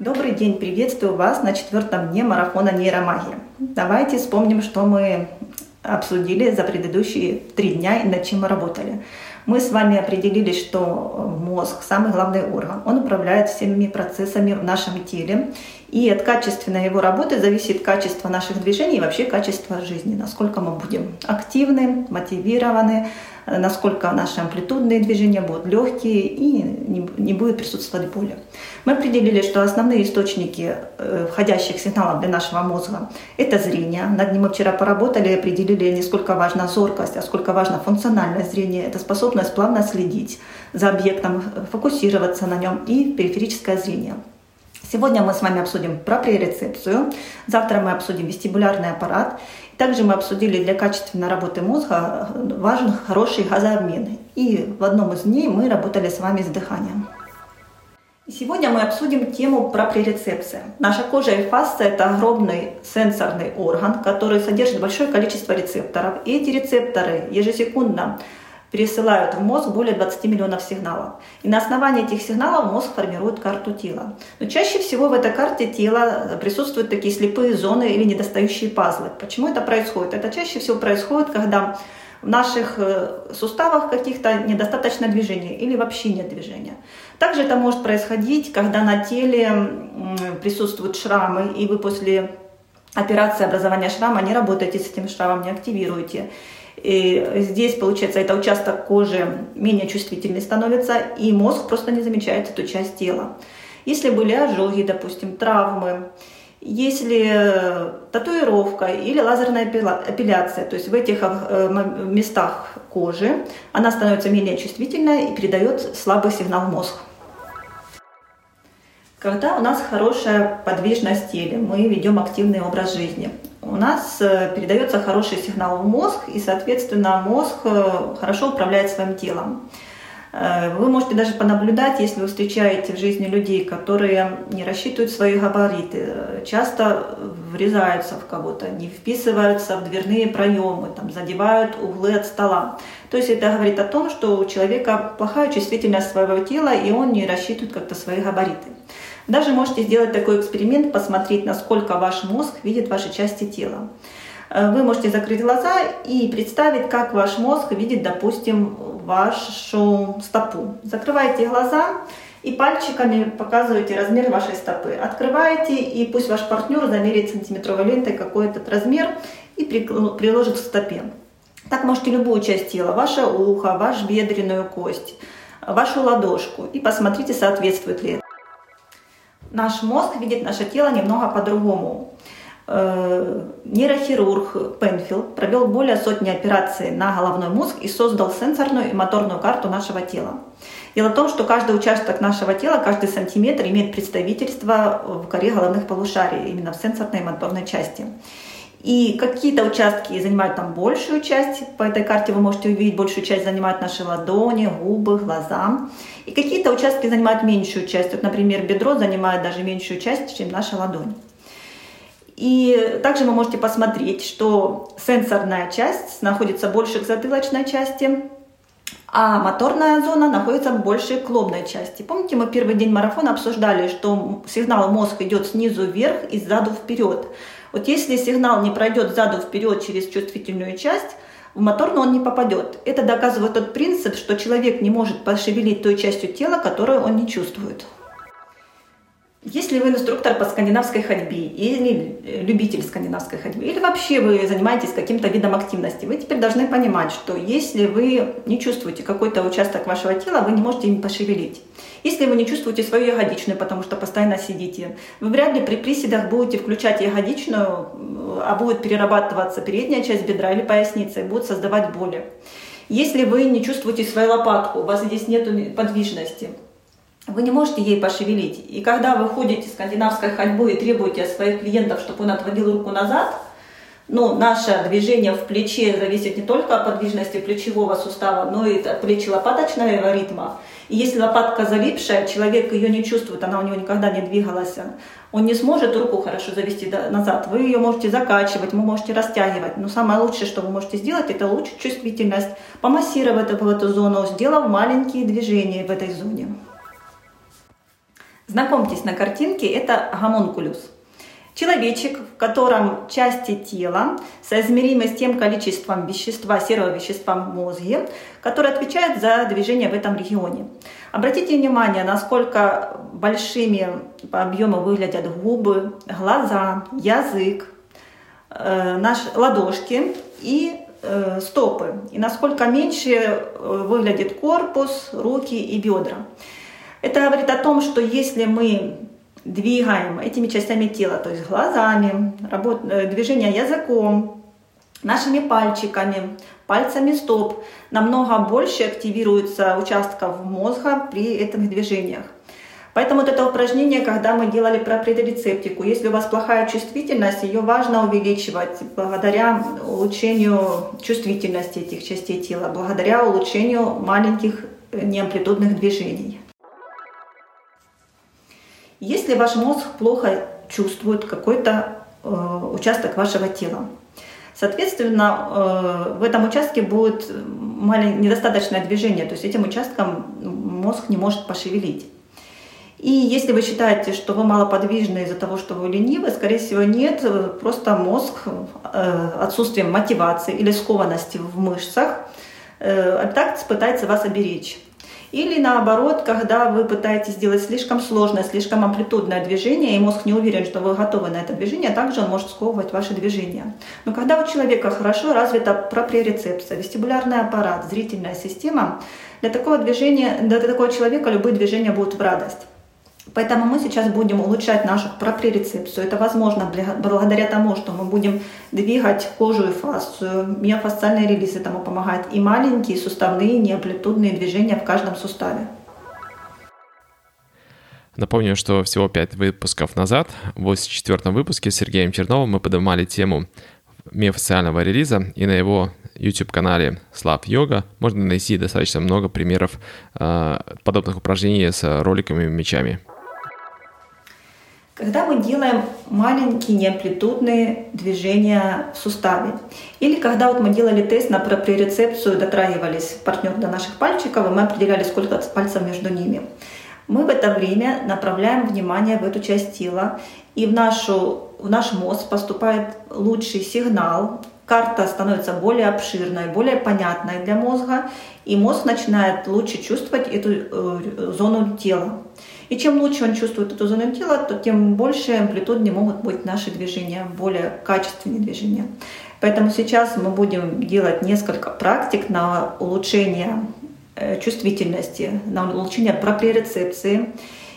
Добрый день, приветствую вас на четвертом дне марафона нейромагии. Давайте вспомним, что мы обсудили за предыдущие три дня и над чем мы работали. Мы с вами определили, что мозг – самый главный орган. Он управляет всеми процессами в нашем теле. И от качественной его работы зависит качество наших движений и вообще качество жизни. Насколько мы будем активны, мотивированы, насколько наши амплитудные движения будут легкие и не, будет присутствовать боли. Мы определили, что основные источники э, входящих сигналов для нашего мозга – это зрение. Над ним мы вчера поработали и определили, не сколько важна зоркость, а сколько важно функциональное зрение. Это способность плавно следить за объектом, фокусироваться на нем и периферическое зрение. Сегодня мы с вами обсудим проприорецепцию, завтра мы обсудим вестибулярный аппарат. Также мы обсудили для качественной работы мозга важен хороший газообмен. И в одном из дней мы работали с вами с дыханием. Сегодня мы обсудим тему проприорецепции. Наша кожа и фасция – это огромный сенсорный орган, который содержит большое количество рецепторов. И эти рецепторы ежесекундно пересылают в мозг более 20 миллионов сигналов. И на основании этих сигналов мозг формирует карту тела. Но чаще всего в этой карте тела присутствуют такие слепые зоны или недостающие пазлы. Почему это происходит? Это чаще всего происходит, когда в наших э, суставах каких-то недостаточно движения или вообще нет движения. Также это может происходить, когда на теле присутствуют шрамы, и вы после операции образования шрама не работаете с этим шрамом, не активируете. И здесь, получается, это участок кожи менее чувствительный становится, и мозг просто не замечает эту часть тела. Если были ожоги, допустим, травмы, если татуировка или лазерная эпиляция, то есть в этих э, местах кожи она становится менее чувствительной и передает слабый сигнал в мозг. Когда у нас хорошая подвижность тела, мы ведем активный образ жизни, у нас э, передается хороший сигнал в мозг, и, соответственно, мозг э, хорошо управляет своим телом. Э, вы можете даже понаблюдать, если вы встречаете в жизни людей, которые не рассчитывают свои габариты, часто врезаются в кого-то, не вписываются в дверные проемы, там, задевают углы от стола. То есть это говорит о том, что у человека плохая чувствительность своего тела, и он не рассчитывает как-то свои габариты. Даже можете сделать такой эксперимент, посмотреть, насколько ваш мозг видит ваши части тела. Э, вы можете закрыть глаза и представить, как ваш мозг видит, допустим, вашу стопу. Закрываете глаза и пальчиками показываете размер вашей стопы. Открываете, и пусть ваш партнер замерит сантиметровой лентой какой этот размер и приложит к стопе. Так можете любую часть тела, ваше ухо, вашу бедренную кость, вашу ладошку, и посмотрите, соответствует ли это наш мозг видит наше тело немного по-другому. Э, нейрохирург Пенфилд провел более сотни операций на головной мозг и создал сенсорную и моторную карту нашего тела. Дело в том, что каждый участок нашего тела, каждый сантиметр имеет представительство в коре головных полушарий, именно в сенсорной и моторной части. И какие-то участки занимают там большую часть. По этой карте вы можете увидеть, большую часть занимают наши ладони, губы, глаза. И какие-то участки занимают меньшую часть. Вот, например, бедро занимает даже меньшую часть, чем наша ладонь. И также вы можете посмотреть, что сенсорная часть находится больше к затылочной части, а моторная зона находится больше к лобной части. Помните, мы первый день марафона обсуждали, что сигнал мозг идет снизу вверх и сзаду вперед. Вот если сигнал не пройдет заду вперед через чувствительную часть, в моторную он не попадет. Это доказывает тот принцип, что человек не может пошевелить той частью тела, которую он не чувствует. Если вы инструктор по скандинавской ходьбе или любитель скандинавской ходьбы, или вообще вы занимаетесь каким-то видом активности, вы теперь должны понимать, что если вы не чувствуете какой-то участок вашего тела, вы не можете им пошевелить. Если вы не чувствуете свою ягодичную, потому что постоянно сидите, вы вряд ли при приседах будете включать ягодичную, а будет перерабатываться передняя часть бедра или поясница и будет создавать боли. Если вы не чувствуете свою лопатку, у вас здесь нет подвижности, вы не можете ей пошевелить. И когда вы ходите скандинавской ходьбой и требуете от своих клиентов, чтобы он отводил руку назад, ну, наше движение в плече зависит не только от подвижности плечевого сустава, но и от плечи-лопаточного ритма. И если лопатка залипшая, человек ее не чувствует, она у него никогда не двигалась, он не сможет руку хорошо завести назад. Вы ее можете закачивать, вы можете растягивать. Но самое лучшее, что вы можете сделать, это улучшить чувствительность, помассировать в эту зону, сделав маленькие движения в этой зоне. Знакомьтесь, на картинке это гомункулюс. Человечек, в котором части тела соизмеримы с тем количеством вещества, серого вещества в мозге, которое отвечает за движение в этом регионе. Обратите внимание, насколько большими по объему выглядят губы, глаза, язык, э, наши ладошки и э, стопы, и насколько меньше э, выглядит корпус, руки и бедра. Это говорит о том, что если мы двигаем этими частями тела, то есть глазами, работ, э, движение языком, нашими пальчиками, пальцами стоп, намного больше активируется участков мозга при этих движениях. Поэтому вот это упражнение, когда мы делали про предрецептику, если у вас плохая чувствительность, ее важно увеличивать благодаря улучшению чувствительности этих частей тела, благодаря улучшению маленьких э, неамплитудных движений. Если ваш мозг плохо чувствует какой-то э, участок вашего тела, соответственно, э, в этом участке будет недостаточное движение, то есть этим участком мозг не может пошевелить. И если вы считаете, что вы малоподвижны из-за того, что вы ленивы, скорее всего нет, просто мозг э, отсутствием мотивации или скованности в мышцах э, так пытается вас оберечь. Или наоборот, когда вы пытаетесь сделать слишком сложное, слишком амплитудное движение, и мозг не уверен, что вы готовы на это движение, также он может сковывать ваши движения. Но когда у человека хорошо развита проприорецепция, вестибулярный аппарат, зрительная система, для такого движения, для такого человека любые движения будут в радость. Поэтому мы сейчас будем улучшать нашу проприорецепцию. Это возможно благодаря тому, что мы будем двигать кожу и фасцию. Миофасциальный релиз этому помогает. И маленькие суставные неамплитудные движения в каждом суставе. Напомню, что всего пять выпусков назад, в 84 выпуске с Сергеем Черновым мы поднимали тему миофасциального релиза, и на его YouTube-канале Слав Йога можно найти достаточно много примеров э, подобных упражнений с роликами и мечами. Когда мы делаем маленькие неамплитудные движения в суставе, или когда вот мы делали тест на проприорецепцию, дотрагивались партнер до наших пальчиков, и мы определяли, сколько пальцев между ними, мы в это время направляем внимание в эту часть тела, и в, нашу, в наш мозг поступает лучший сигнал, карта становится более обширной, более понятной для мозга, и мозг начинает лучше чувствовать эту э, зону тела. И чем лучше он чувствует эту зону тела, то тем больше амплитуднее могут быть наши движения, более качественные движения. Поэтому сейчас мы будем делать несколько практик на улучшение э, чувствительности, на улучшение проприорецепции.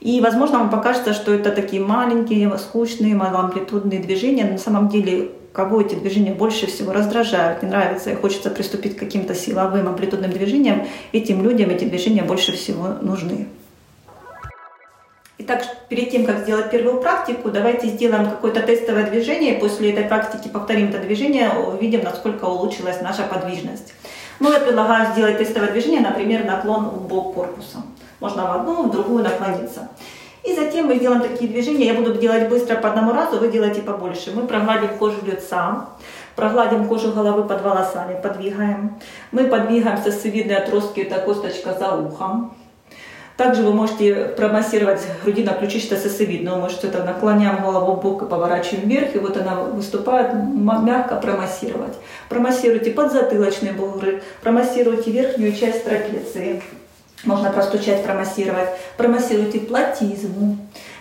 И, возможно, вам покажется, что это такие маленькие, скучные, малоамплитудные движения. Но на самом деле, кого эти движения больше всего раздражают, не нравятся и хочется приступить к каким-то силовым амплитудным движениям, этим людям эти движения больше всего нужны. Итак, перед тем, как сделать первую практику, давайте сделаем какое-то тестовое движение. После этой практики повторим это движение, увидим, насколько улучшилась наша подвижность. Ну, я предлагаю сделать тестовое движение, например, наклон в бок корпуса. Можно в одну, в другую наклониться. И затем мы сделаем такие движения. Я буду делать быстро по одному разу, вы делайте побольше. Мы прогладим кожу лица, прогладим кожу головы под волосами, подвигаем. Мы подвигаем сосцевидные отростки, это косточка за ухом. Также вы можете промассировать грудино-ключичто-сосцевидную мышцу. Это наклоняем голову в бок и поворачиваем вверх, и вот она выступает, мягко промассировать. Промассируйте подзатылочные бугры, промассируйте верхнюю часть трапеции. Можно простучать, промассировать. Промассируйте платизму.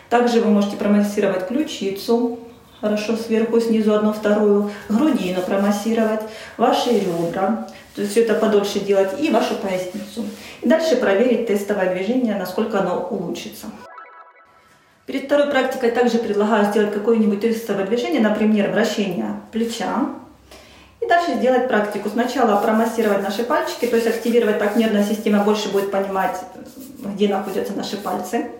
Также вы можете промассировать ключицу, хорошо сверху, снизу одну, вторую, грудину промассировать, ваши ребра, то есть все это подольше делать, и вашу поясницу. И дальше проверить тестовое движение, насколько оно улучшится. Перед второй практикой также предлагаю сделать какое-нибудь тестовое движение, например, вращение плеча. Дальше сделать практику. Сначала промассировать наши пальчики, то есть активировать так нервная система больше будет понимать, где находятся наши пальцы.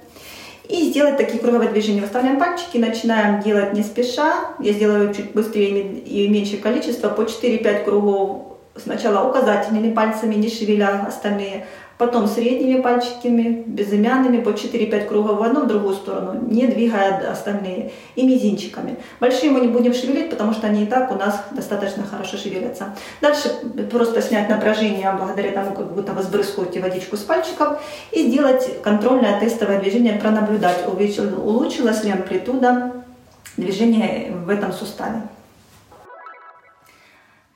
И сделать такие круговые движения. Выставляем пальчики, начинаем делать не спеша. Я сделаю чуть быстрее и меньшее количество, по 4-5 кругов. Сначала указательными пальцами, не шевеля остальные, Потом средними пальчиками, безымянными по 4-5 кругов в одну, в другую сторону, не двигая остальные. И мизинчиками. Большие мы не будем шевелить, потому что они и так у нас достаточно хорошо шевелятся. Дальше просто снять напряжение благодаря тому, как будто вы сбрызгиваете водичку с пальчиков и сделать контрольное тестовое движение, пронаблюдать, улучшилась ли амплитуда движения в этом суставе.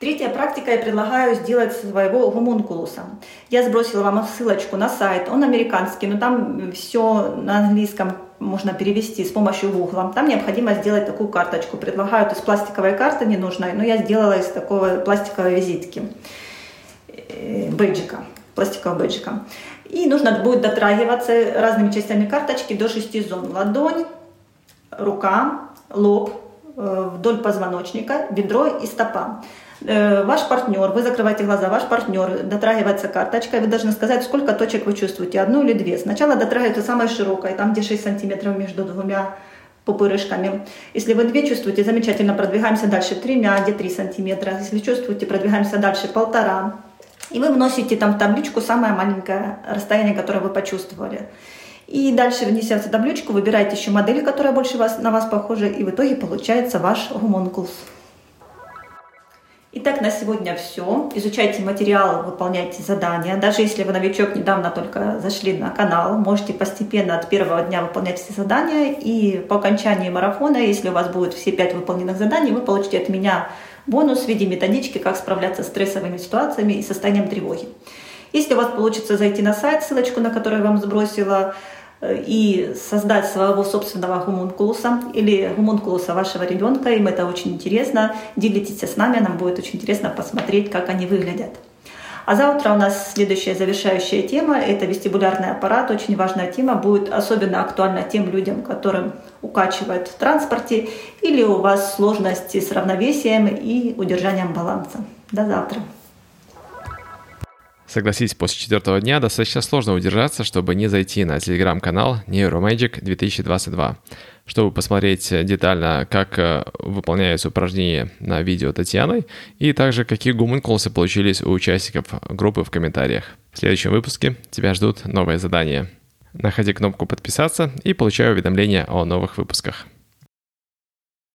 Третья практика я предлагаю сделать своего гомункулуса. Я сбросила вам ссылочку на сайт, он американский, но там все на английском можно перевести с помощью Google. Там необходимо сделать такую карточку. Предлагаю, из пластиковой карты не нужна, но я сделала из такой пластиковой визитки, э, бейджика, пластикового бейджика. И нужно будет дотрагиваться разными частями карточки до шести зон. Ладонь, рука, лоб, э, вдоль позвоночника, бедро и стопа. Э, ваш партнер, вы закрываете глаза, ваш партнер дотрагивается карточкой, вы должны сказать, сколько точек вы чувствуете, одну или две. Сначала дотрагивается самой широкой, там где 6 сантиметров между двумя пупырышками. Если вы две чувствуете, замечательно, продвигаемся дальше тремя, где 3 сантиметра. Если чувствуете, продвигаемся дальше полтора. И вы вносите там в табличку самое маленькое расстояние, которое вы почувствовали. И дальше, внеся в табличку, выбираете еще модели, которая больше вас, на вас похожа, и в итоге получается ваш гомункулус. Итак, на сегодня все. Изучайте материал, выполняйте задания. Даже если вы новичок, недавно только зашли на канал, можете постепенно от первого дня выполнять все задания. И по окончании марафона, если у вас будет все пять выполненных заданий, вы получите от меня бонус в виде методички, как справляться с стрессовыми ситуациями и состоянием тревоги. Если у вас получится зайти на сайт, ссылочку на которую я вам сбросила, и создать своего собственного гумункулуса или гумункулуса вашего ребенка. Им это очень интересно. Делитесь с нами, нам будет очень интересно посмотреть, как они выглядят. А завтра у нас следующая завершающая тема – это вестибулярный аппарат. Очень важная тема, будет особенно актуальна тем людям, которым укачивают в транспорте или у вас сложности с равновесием и удержанием баланса. До завтра. Согласись, после четвертого дня достаточно сложно удержаться, чтобы не зайти на телеграм-канал Neuromagic 2022, чтобы посмотреть детально, как э, выполняются упражнения на видео Татьяной, и также какие гумункулусы получились у участников группы в комментариях. В следующем выпуске тебя ждут новые задания. Находи кнопку «Подписаться» и получай уведомления о новых выпусках.